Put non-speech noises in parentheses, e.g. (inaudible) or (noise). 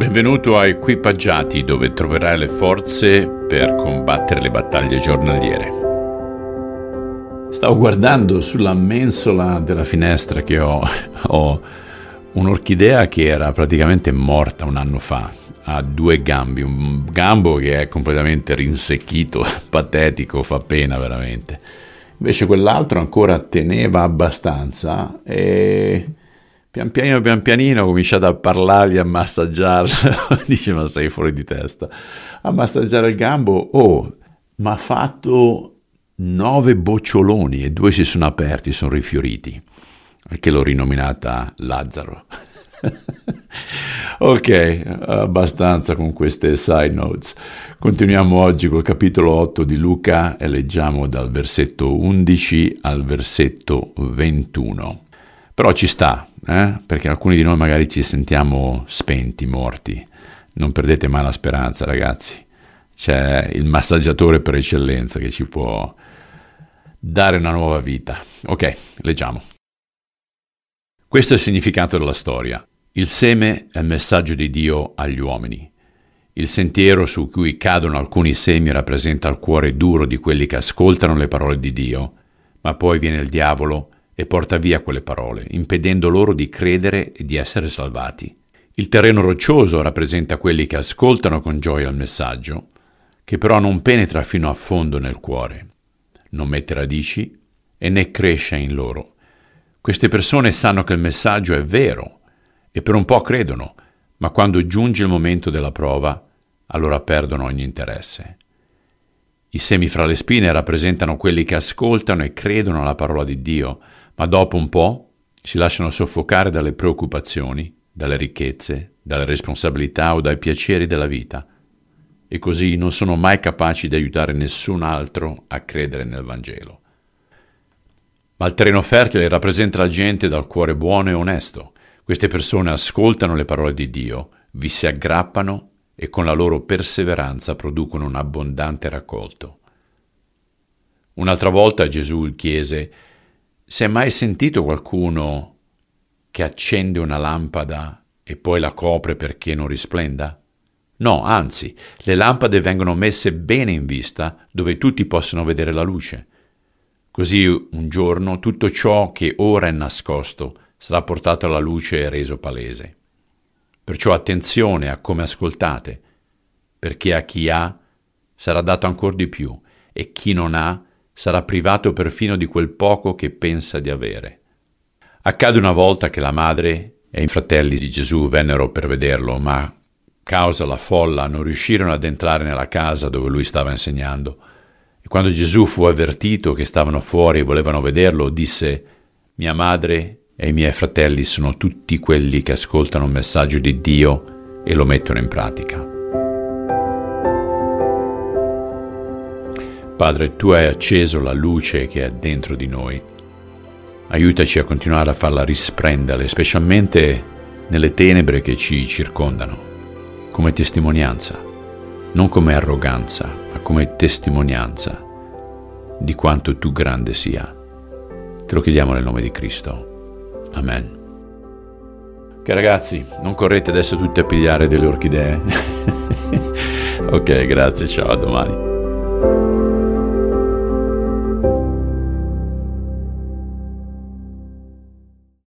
Benvenuto a Equipaggiati dove troverai le forze per combattere le battaglie giornaliere. Stavo guardando sulla mensola della finestra che ho, (laughs) ho un'orchidea che era praticamente morta un anno fa, ha due gambi, un gambo che è completamente rinsecchito, (laughs) patetico, fa pena veramente. Invece quell'altro ancora teneva abbastanza e pian pianino pian pianino cominciato a parlargli, a massaggiarlo, (laughs) dice ma sei fuori di testa, a massaggiare il gambo, oh, ma ha fatto nove boccioloni e due si sono aperti, sono rifioriti, che l'ho rinominata Lazzaro. (laughs) ok, abbastanza con queste side notes. Continuiamo oggi col capitolo 8 di Luca e leggiamo dal versetto 11 al versetto 21. Però ci sta, eh? perché alcuni di noi magari ci sentiamo spenti, morti. Non perdete mai la speranza, ragazzi. C'è il massaggiatore per eccellenza che ci può dare una nuova vita. Ok, leggiamo. Questo è il significato della storia. Il seme è il messaggio di Dio agli uomini. Il sentiero su cui cadono alcuni semi rappresenta il cuore duro di quelli che ascoltano le parole di Dio, ma poi viene il diavolo e porta via quelle parole, impedendo loro di credere e di essere salvati. Il terreno roccioso rappresenta quelli che ascoltano con gioia il messaggio, che però non penetra fino a fondo nel cuore, non mette radici e né cresce in loro. Queste persone sanno che il messaggio è vero e per un po' credono, ma quando giunge il momento della prova, allora perdono ogni interesse. I semi fra le spine rappresentano quelli che ascoltano e credono alla parola di Dio, ma dopo un po' si lasciano soffocare dalle preoccupazioni, dalle ricchezze, dalle responsabilità o dai piaceri della vita e così non sono mai capaci di aiutare nessun altro a credere nel Vangelo. Ma il terreno fertile rappresenta la gente dal cuore buono e onesto. Queste persone ascoltano le parole di Dio, vi si aggrappano e con la loro perseveranza producono un abbondante raccolto. Un'altra volta Gesù chiese si è mai sentito qualcuno che accende una lampada e poi la copre perché non risplenda? No, anzi, le lampade vengono messe bene in vista dove tutti possono vedere la luce. Così un giorno tutto ciò che ora è nascosto sarà portato alla luce e reso palese. Perciò attenzione a come ascoltate, perché a chi ha sarà dato ancora di più e chi non ha sarà privato perfino di quel poco che pensa di avere. Accade una volta che la madre e i fratelli di Gesù vennero per vederlo, ma causa la folla non riuscirono ad entrare nella casa dove lui stava insegnando. E quando Gesù fu avvertito che stavano fuori e volevano vederlo, disse, Mia madre e i miei fratelli sono tutti quelli che ascoltano il messaggio di Dio e lo mettono in pratica. Padre, tu hai acceso la luce che è dentro di noi. Aiutaci a continuare a farla risplendere, specialmente nelle tenebre che ci circondano, come testimonianza, non come arroganza, ma come testimonianza di quanto tu grande sia. Te lo chiediamo nel nome di Cristo. Amen. Ok ragazzi, non correte adesso tutti a pigliare delle orchidee. (laughs) ok, grazie, ciao, a domani.